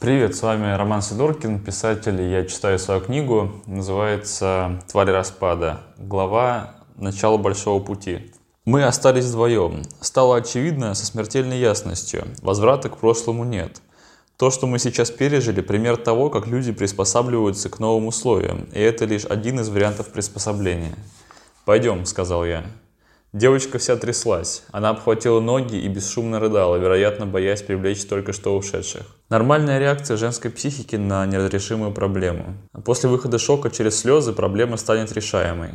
Привет, с вами Роман Сидоркин, писатель. Я читаю свою книгу, называется «Твари распада». Глава «Начало большого пути». Мы остались вдвоем. Стало очевидно со смертельной ясностью. Возврата к прошлому нет. То, что мы сейчас пережили, пример того, как люди приспосабливаются к новым условиям, и это лишь один из вариантов приспособления. «Пойдем», — сказал я. Девочка вся тряслась. Она обхватила ноги и бесшумно рыдала, вероятно, боясь привлечь только что ушедших. Нормальная реакция женской психики на неразрешимую проблему. После выхода шока через слезы проблема станет решаемой.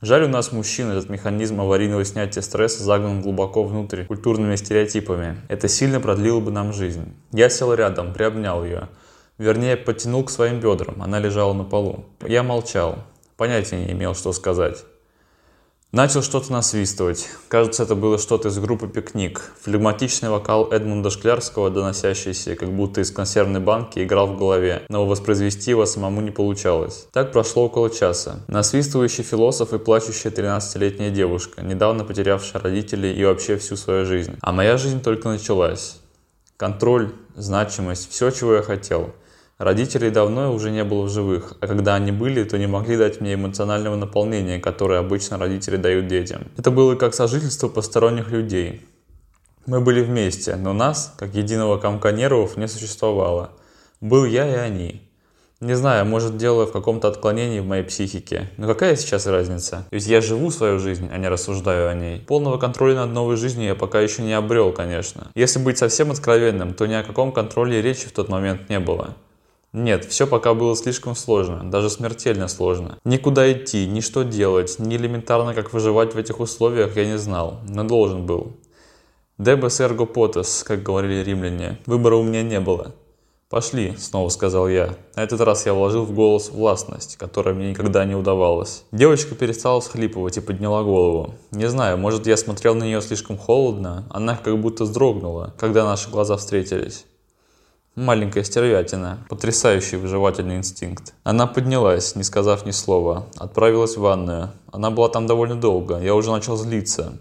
Жаль, у нас мужчин этот механизм аварийного снятия стресса загнан глубоко внутрь культурными стереотипами. Это сильно продлило бы нам жизнь. Я сел рядом, приобнял ее. Вернее, подтянул к своим бедрам. Она лежала на полу. Я молчал. Понятия не имел, что сказать. Начал что-то насвистывать. Кажется, это было что-то из группы «Пикник». Флегматичный вокал Эдмунда Шклярского, доносящийся как будто из консервной банки, играл в голове, но воспроизвести его самому не получалось. Так прошло около часа. Насвистывающий философ и плачущая 13-летняя девушка, недавно потерявшая родителей и вообще всю свою жизнь. А моя жизнь только началась. Контроль, значимость, все, чего я хотел – Родителей давно уже не было в живых, а когда они были, то не могли дать мне эмоционального наполнения, которое обычно родители дают детям. Это было как сожительство посторонних людей. Мы были вместе, но нас, как единого комка нервов, не существовало. Был я и они. Не знаю, может дело в каком-то отклонении в моей психике. Но какая сейчас разница? Ведь я живу свою жизнь, а не рассуждаю о ней. Полного контроля над новой жизнью я пока еще не обрел, конечно. Если быть совсем откровенным, то ни о каком контроле речи в тот момент не было. Нет, все пока было слишком сложно, даже смертельно сложно. Никуда идти, ни что делать, ни элементарно как выживать в этих условиях я не знал, но должен был. «Дебес эрго потес», как говорили римляне, выбора у меня не было. «Пошли», — снова сказал я. На этот раз я вложил в голос властность, которая мне никогда не удавалась. Девочка перестала схлипывать и подняла голову. Не знаю, может я смотрел на нее слишком холодно, она как будто вздрогнула, когда наши глаза встретились. Маленькая стервятина. Потрясающий выживательный инстинкт. Она поднялась, не сказав ни слова. Отправилась в ванную. Она была там довольно долго. Я уже начал злиться.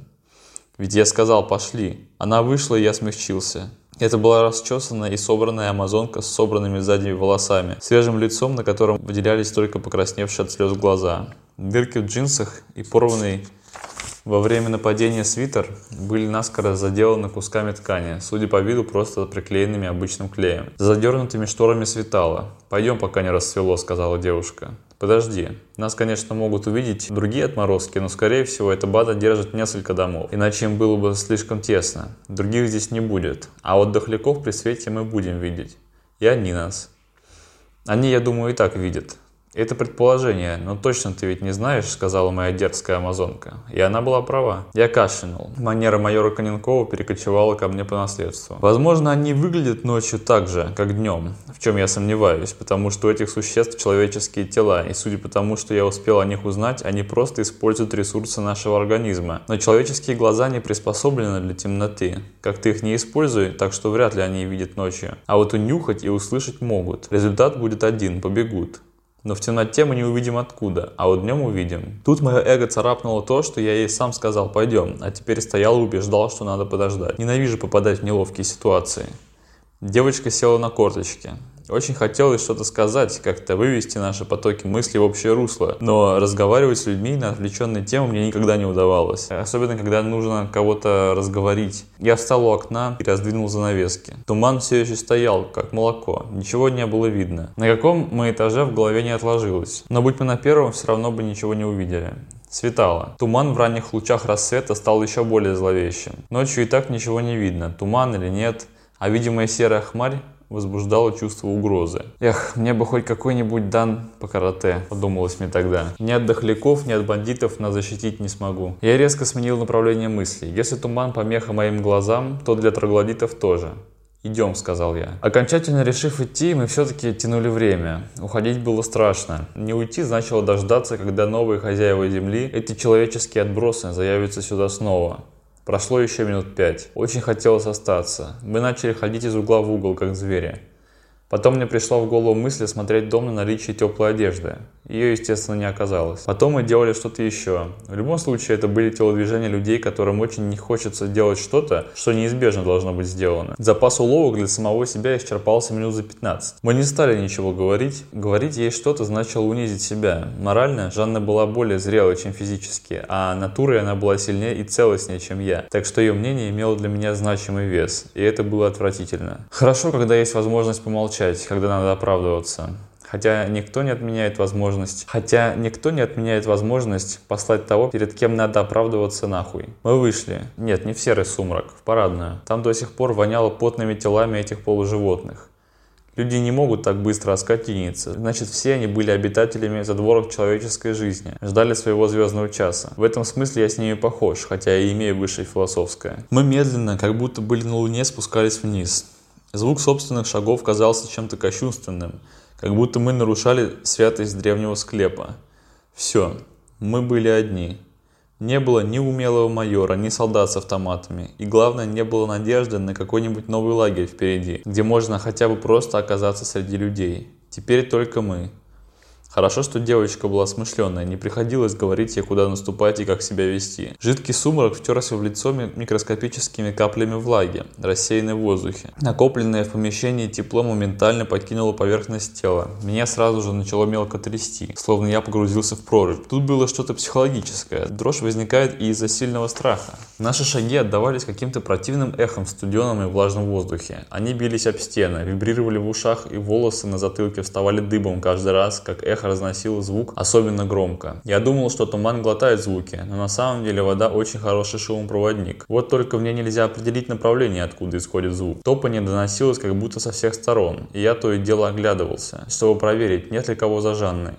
Ведь я сказал «пошли». Она вышла, и я смягчился. Это была расчесанная и собранная амазонка с собранными сзади волосами, свежим лицом, на котором выделялись только покрасневшие от слез глаза. Дырки в джинсах и порванный во время нападения свитер были наскоро заделаны кусками ткани, судя по виду просто приклеенными обычным клеем. За задернутыми шторами светало. «Пойдем, пока не расцвело», — сказала девушка. «Подожди. Нас, конечно, могут увидеть другие отморозки, но, скорее всего, эта база держит несколько домов, иначе им было бы слишком тесно. Других здесь не будет. А вот дохляков при свете мы будем видеть. И они нас. Они, я думаю, и так видят. «Это предположение, но точно ты ведь не знаешь», — сказала моя дерзкая амазонка. И она была права. Я кашлянул. Манера майора Коненкова перекочевала ко мне по наследству. Возможно, они выглядят ночью так же, как днем, в чем я сомневаюсь, потому что у этих существ человеческие тела, и судя по тому, что я успел о них узнать, они просто используют ресурсы нашего организма. Но человеческие глаза не приспособлены для темноты. Как ты их не используй, так что вряд ли они видят ночью. А вот унюхать и услышать могут. Результат будет один – побегут. Но в темноте мы не увидим откуда, а вот днем увидим. Тут мое эго царапнуло то, что я ей сам сказал «пойдем», а теперь стоял и убеждал, что надо подождать. Ненавижу попадать в неловкие ситуации. Девочка села на корточки. Очень хотелось что-то сказать, как-то вывести наши потоки мыслей в общее русло, но разговаривать с людьми на отвлеченные темы мне никогда не удавалось, особенно когда нужно кого-то разговорить. Я встал у окна и раздвинул занавески. Туман все еще стоял, как молоко, ничего не было видно. На каком мы этаже в голове не отложилось, но будь мы на первом, все равно бы ничего не увидели. Светало. Туман в ранних лучах рассвета стал еще более зловещим. Ночью и так ничего не видно, туман или нет, а видимая серая хмарь возбуждало чувство угрозы. Эх, мне бы хоть какой-нибудь дан по карате, подумалось мне тогда. Ни от дохляков, ни от бандитов нас защитить не смогу. Я резко сменил направление мыслей. Если туман помеха моим глазам, то для троглодитов тоже. «Идем», — сказал я. Окончательно решив идти, мы все-таки тянули время. Уходить было страшно. Не уйти значило дождаться, когда новые хозяева земли, эти человеческие отбросы, заявятся сюда снова. Прошло еще минут пять. Очень хотелось остаться. Мы начали ходить из угла в угол, как звери. Потом мне пришла в голову мысль осмотреть дом на наличие теплой одежды. Ее, естественно, не оказалось. Потом мы делали что-то еще. В любом случае, это были телодвижения людей, которым очень не хочется делать что-то, что неизбежно должно быть сделано. Запас уловок для самого себя исчерпался минут за 15. Мы не стали ничего говорить. Говорить ей что-то значило унизить себя. Морально Жанна была более зрелой, чем физически, а натурой она была сильнее и целостнее, чем я. Так что ее мнение имело для меня значимый вес, и это было отвратительно. Хорошо, когда есть возможность помолчать, когда надо оправдываться. Хотя никто не отменяет возможность, хотя никто не отменяет возможность послать того, перед кем надо оправдываться нахуй. Мы вышли. Нет, не в серый сумрак, в парадную. Там до сих пор воняло потными телами этих полуживотных. Люди не могут так быстро оскотиниться. Значит, все они были обитателями задворок человеческой жизни, ждали своего звездного часа. В этом смысле я с ними похож, хотя и имею высшее философское. Мы медленно, как будто были на Луне, спускались вниз. Звук собственных шагов казался чем-то кощунственным как будто мы нарушали святость древнего склепа. Все, мы были одни. Не было ни умелого майора, ни солдат с автоматами. И главное, не было надежды на какой-нибудь новый лагерь впереди, где можно хотя бы просто оказаться среди людей. Теперь только мы. Хорошо, что девочка была смышленная, не приходилось говорить ей, куда наступать и как себя вести. Жидкий сумрак втерся в лицо микроскопическими каплями влаги, рассеянной в воздухе. Накопленное в помещении тепло моментально покинуло поверхность тела. Меня сразу же начало мелко трясти, словно я погрузился в прорубь. Тут было что-то психологическое. Дрожь возникает и из-за сильного страха. Наши шаги отдавались каким-то противным эхом в студеном и влажном воздухе. Они бились об стены, вибрировали в ушах и волосы на затылке вставали дыбом каждый раз, как эхо эхо разносило звук особенно громко. Я думал, что туман глотает звуки, но на самом деле вода очень хороший шумопроводник. Вот только в ней нельзя определить направление, откуда исходит звук. Топание доносилось как будто со всех сторон, и я то и дело оглядывался, чтобы проверить, нет ли кого за Жанной.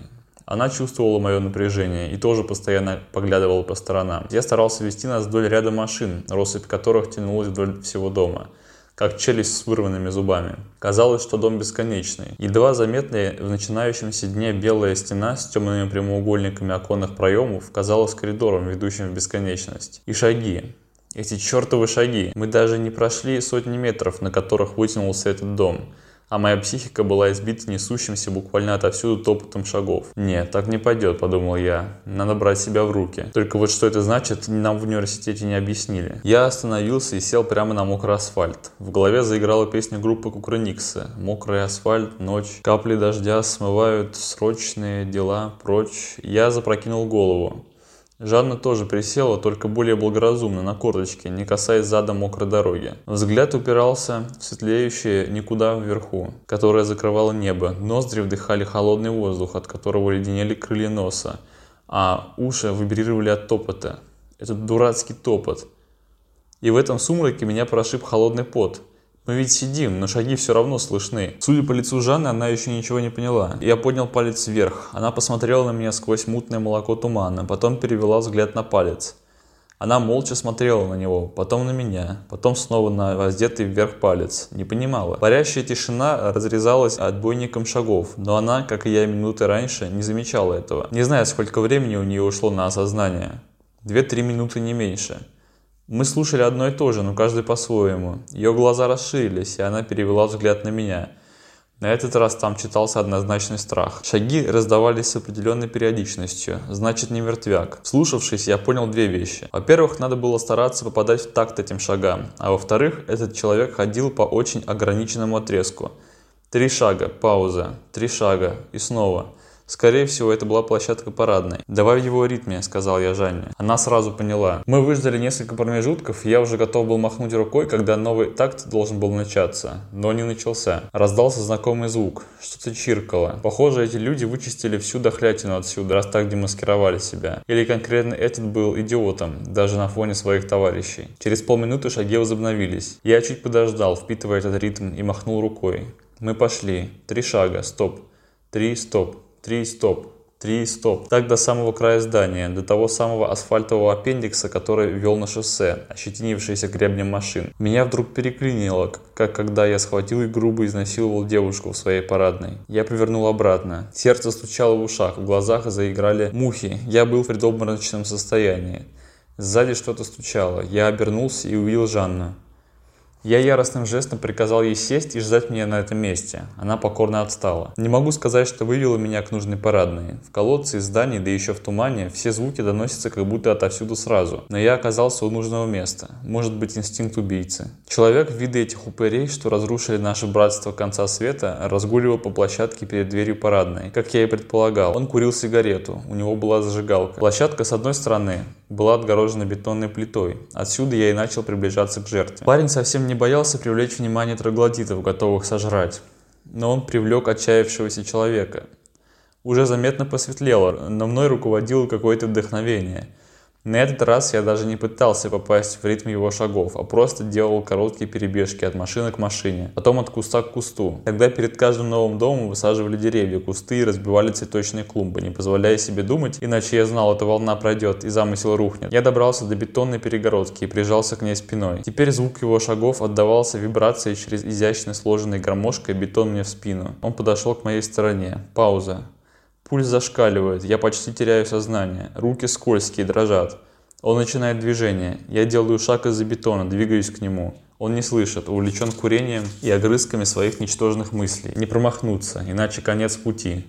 Она чувствовала мое напряжение и тоже постоянно поглядывала по сторонам. Я старался вести нас вдоль ряда машин, россыпь которых тянулась вдоль всего дома как челюсть с вырванными зубами. Казалось, что дом бесконечный. Едва заметная в начинающемся дне белая стена с темными прямоугольниками оконных проемов казалась коридором, ведущим в бесконечность. И шаги. Эти чертовы шаги. Мы даже не прошли сотни метров, на которых вытянулся этот дом а моя психика была избита несущимся буквально отовсюду топотом шагов. «Нет, так не пойдет», — подумал я. «Надо брать себя в руки». Только вот что это значит, нам в университете не объяснили. Я остановился и сел прямо на мокрый асфальт. В голове заиграла песня группы Кукрыниксы. «Мокрый асфальт, ночь, капли дождя смывают срочные дела прочь». Я запрокинул голову. Жанна тоже присела, только более благоразумно, на корточке, не касаясь зада мокрой дороги. Взгляд упирался в светлеющее никуда вверху, которое закрывало небо. Ноздри вдыхали холодный воздух, от которого леденели крылья носа, а уши вибрировали от топота. Этот дурацкий топот. И в этом сумраке меня прошиб холодный пот – мы ведь сидим, но шаги все равно слышны. Судя по лицу Жанны, она еще ничего не поняла. Я поднял палец вверх. Она посмотрела на меня сквозь мутное молоко тумана, потом перевела взгляд на палец. Она молча смотрела на него, потом на меня, потом снова на воздетый вверх палец. Не понимала. Парящая тишина разрезалась отбойником шагов, но она, как и я минуты раньше, не замечала этого. Не знаю, сколько времени у нее ушло на осознание. Две-три минуты не меньше. Мы слушали одно и то же, но каждый по-своему. Ее глаза расширились, и она перевела взгляд на меня. На этот раз там читался однозначный страх. Шаги раздавались с определенной периодичностью, значит не мертвяк. Слушавшись, я понял две вещи. Во-первых, надо было стараться попадать в такт этим шагам, а во-вторых, этот человек ходил по очень ограниченному отрезку. Три шага, пауза, три шага и снова. Скорее всего, это была площадка парадной. «Давай в его ритме», — сказал я Жанне. Она сразу поняла. Мы выждали несколько промежутков, и я уже готов был махнуть рукой, когда новый такт должен был начаться. Но не начался. Раздался знакомый звук. Что-то чиркало. Похоже, эти люди вычистили всю дохлятину отсюда, раз так демаскировали себя. Или конкретно этот был идиотом, даже на фоне своих товарищей. Через полминуты шаги возобновились. Я чуть подождал, впитывая этот ритм, и махнул рукой. Мы пошли. Три шага. Стоп. Три. Стоп. Три стоп. Три стоп. Так до самого края здания, до того самого асфальтового аппендикса, который вел на шоссе, ощетинившийся гребнем машин. Меня вдруг переклинило, как когда я схватил и грубо изнасиловал девушку в своей парадной. Я повернул обратно. Сердце стучало в ушах, в глазах заиграли мухи. Я был в предобморочном состоянии. Сзади что-то стучало. Я обернулся и увидел Жанну. Я яростным жестом приказал ей сесть и ждать меня на этом месте. Она покорно отстала. Не могу сказать, что вывела меня к нужной парадной. В колодце, из зданий, да еще в тумане, все звуки доносятся как будто отовсюду сразу. Но я оказался у нужного места. Может быть, инстинкт убийцы. Человек в виде этих упырей, что разрушили наше братство конца света, разгуливал по площадке перед дверью парадной. Как я и предполагал, он курил сигарету. У него была зажигалка. Площадка с одной стороны была отгорожена бетонной плитой. Отсюда я и начал приближаться к жертве. Парень совсем не боялся привлечь внимание троглодитов, готовых сожрать. Но он привлек отчаявшегося человека. Уже заметно посветлело, но мной руководило какое-то вдохновение – на этот раз я даже не пытался попасть в ритм его шагов, а просто делал короткие перебежки от машины к машине, потом от куста к кусту. Когда перед каждым новым домом высаживали деревья, кусты и разбивали цветочные клумбы, не позволяя себе думать, иначе я знал, эта волна пройдет и замысел рухнет. Я добрался до бетонной перегородки и прижался к ней спиной. Теперь звук его шагов отдавался вибрацией через изящно сложенной гармошкой бетон мне в спину. Он подошел к моей стороне. Пауза. Пульс зашкаливает, я почти теряю сознание, руки скользкие, дрожат. Он начинает движение, я делаю шаг из-за бетона, двигаюсь к нему. Он не слышит, увлечен курением и огрызками своих ничтожных мыслей. Не промахнуться, иначе конец пути.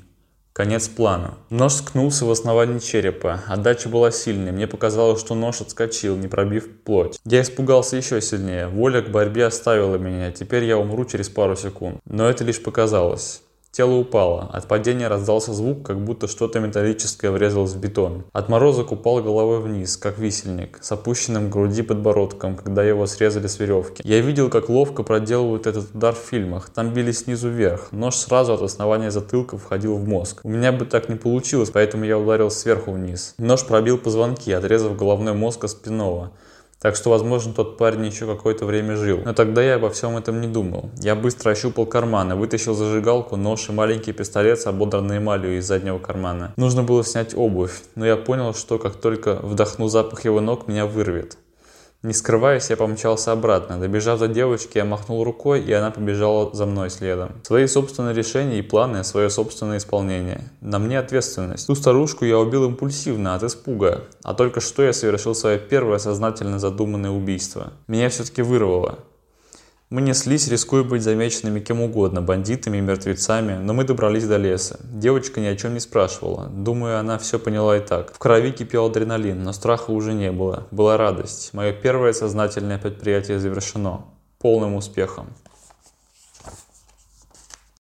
Конец плана. Нож скнулся в основании черепа. Отдача была сильной. Мне показалось, что нож отскочил, не пробив плоть. Я испугался еще сильнее. Воля к борьбе оставила меня. Теперь я умру через пару секунд. Но это лишь показалось. Тело упало. От падения раздался звук, как будто что-то металлическое врезалось в бетон. Отморозок упал головой вниз, как висельник, с опущенным к груди подбородком, когда его срезали с веревки. Я видел, как ловко проделывают этот удар в фильмах. Там били снизу вверх. Нож сразу от основания затылка входил в мозг. У меня бы так не получилось, поэтому я ударил сверху вниз. Нож пробил позвонки, отрезав головной мозг от спинного. Так что, возможно, тот парень еще какое-то время жил. Но тогда я обо всем этом не думал. Я быстро ощупал карманы, вытащил зажигалку, нож и маленький пистолет с ободранной эмалью из заднего кармана. Нужно было снять обувь, но я понял, что как только вдохну запах его ног, меня вырвет. Не скрываясь, я помчался обратно. Добежав до девочки, я махнул рукой, и она побежала за мной следом. Свои собственные решения и планы, свое собственное исполнение. На мне ответственность. Ту старушку я убил импульсивно, от испуга. А только что я совершил свое первое сознательно задуманное убийство. Меня все-таки вырвало. Мы неслись, рискуя быть замеченными кем угодно, бандитами и мертвецами, но мы добрались до леса. Девочка ни о чем не спрашивала. Думаю, она все поняла и так. В крови кипел адреналин, но страха уже не было. Была радость. Мое первое сознательное предприятие завершено. Полным успехом.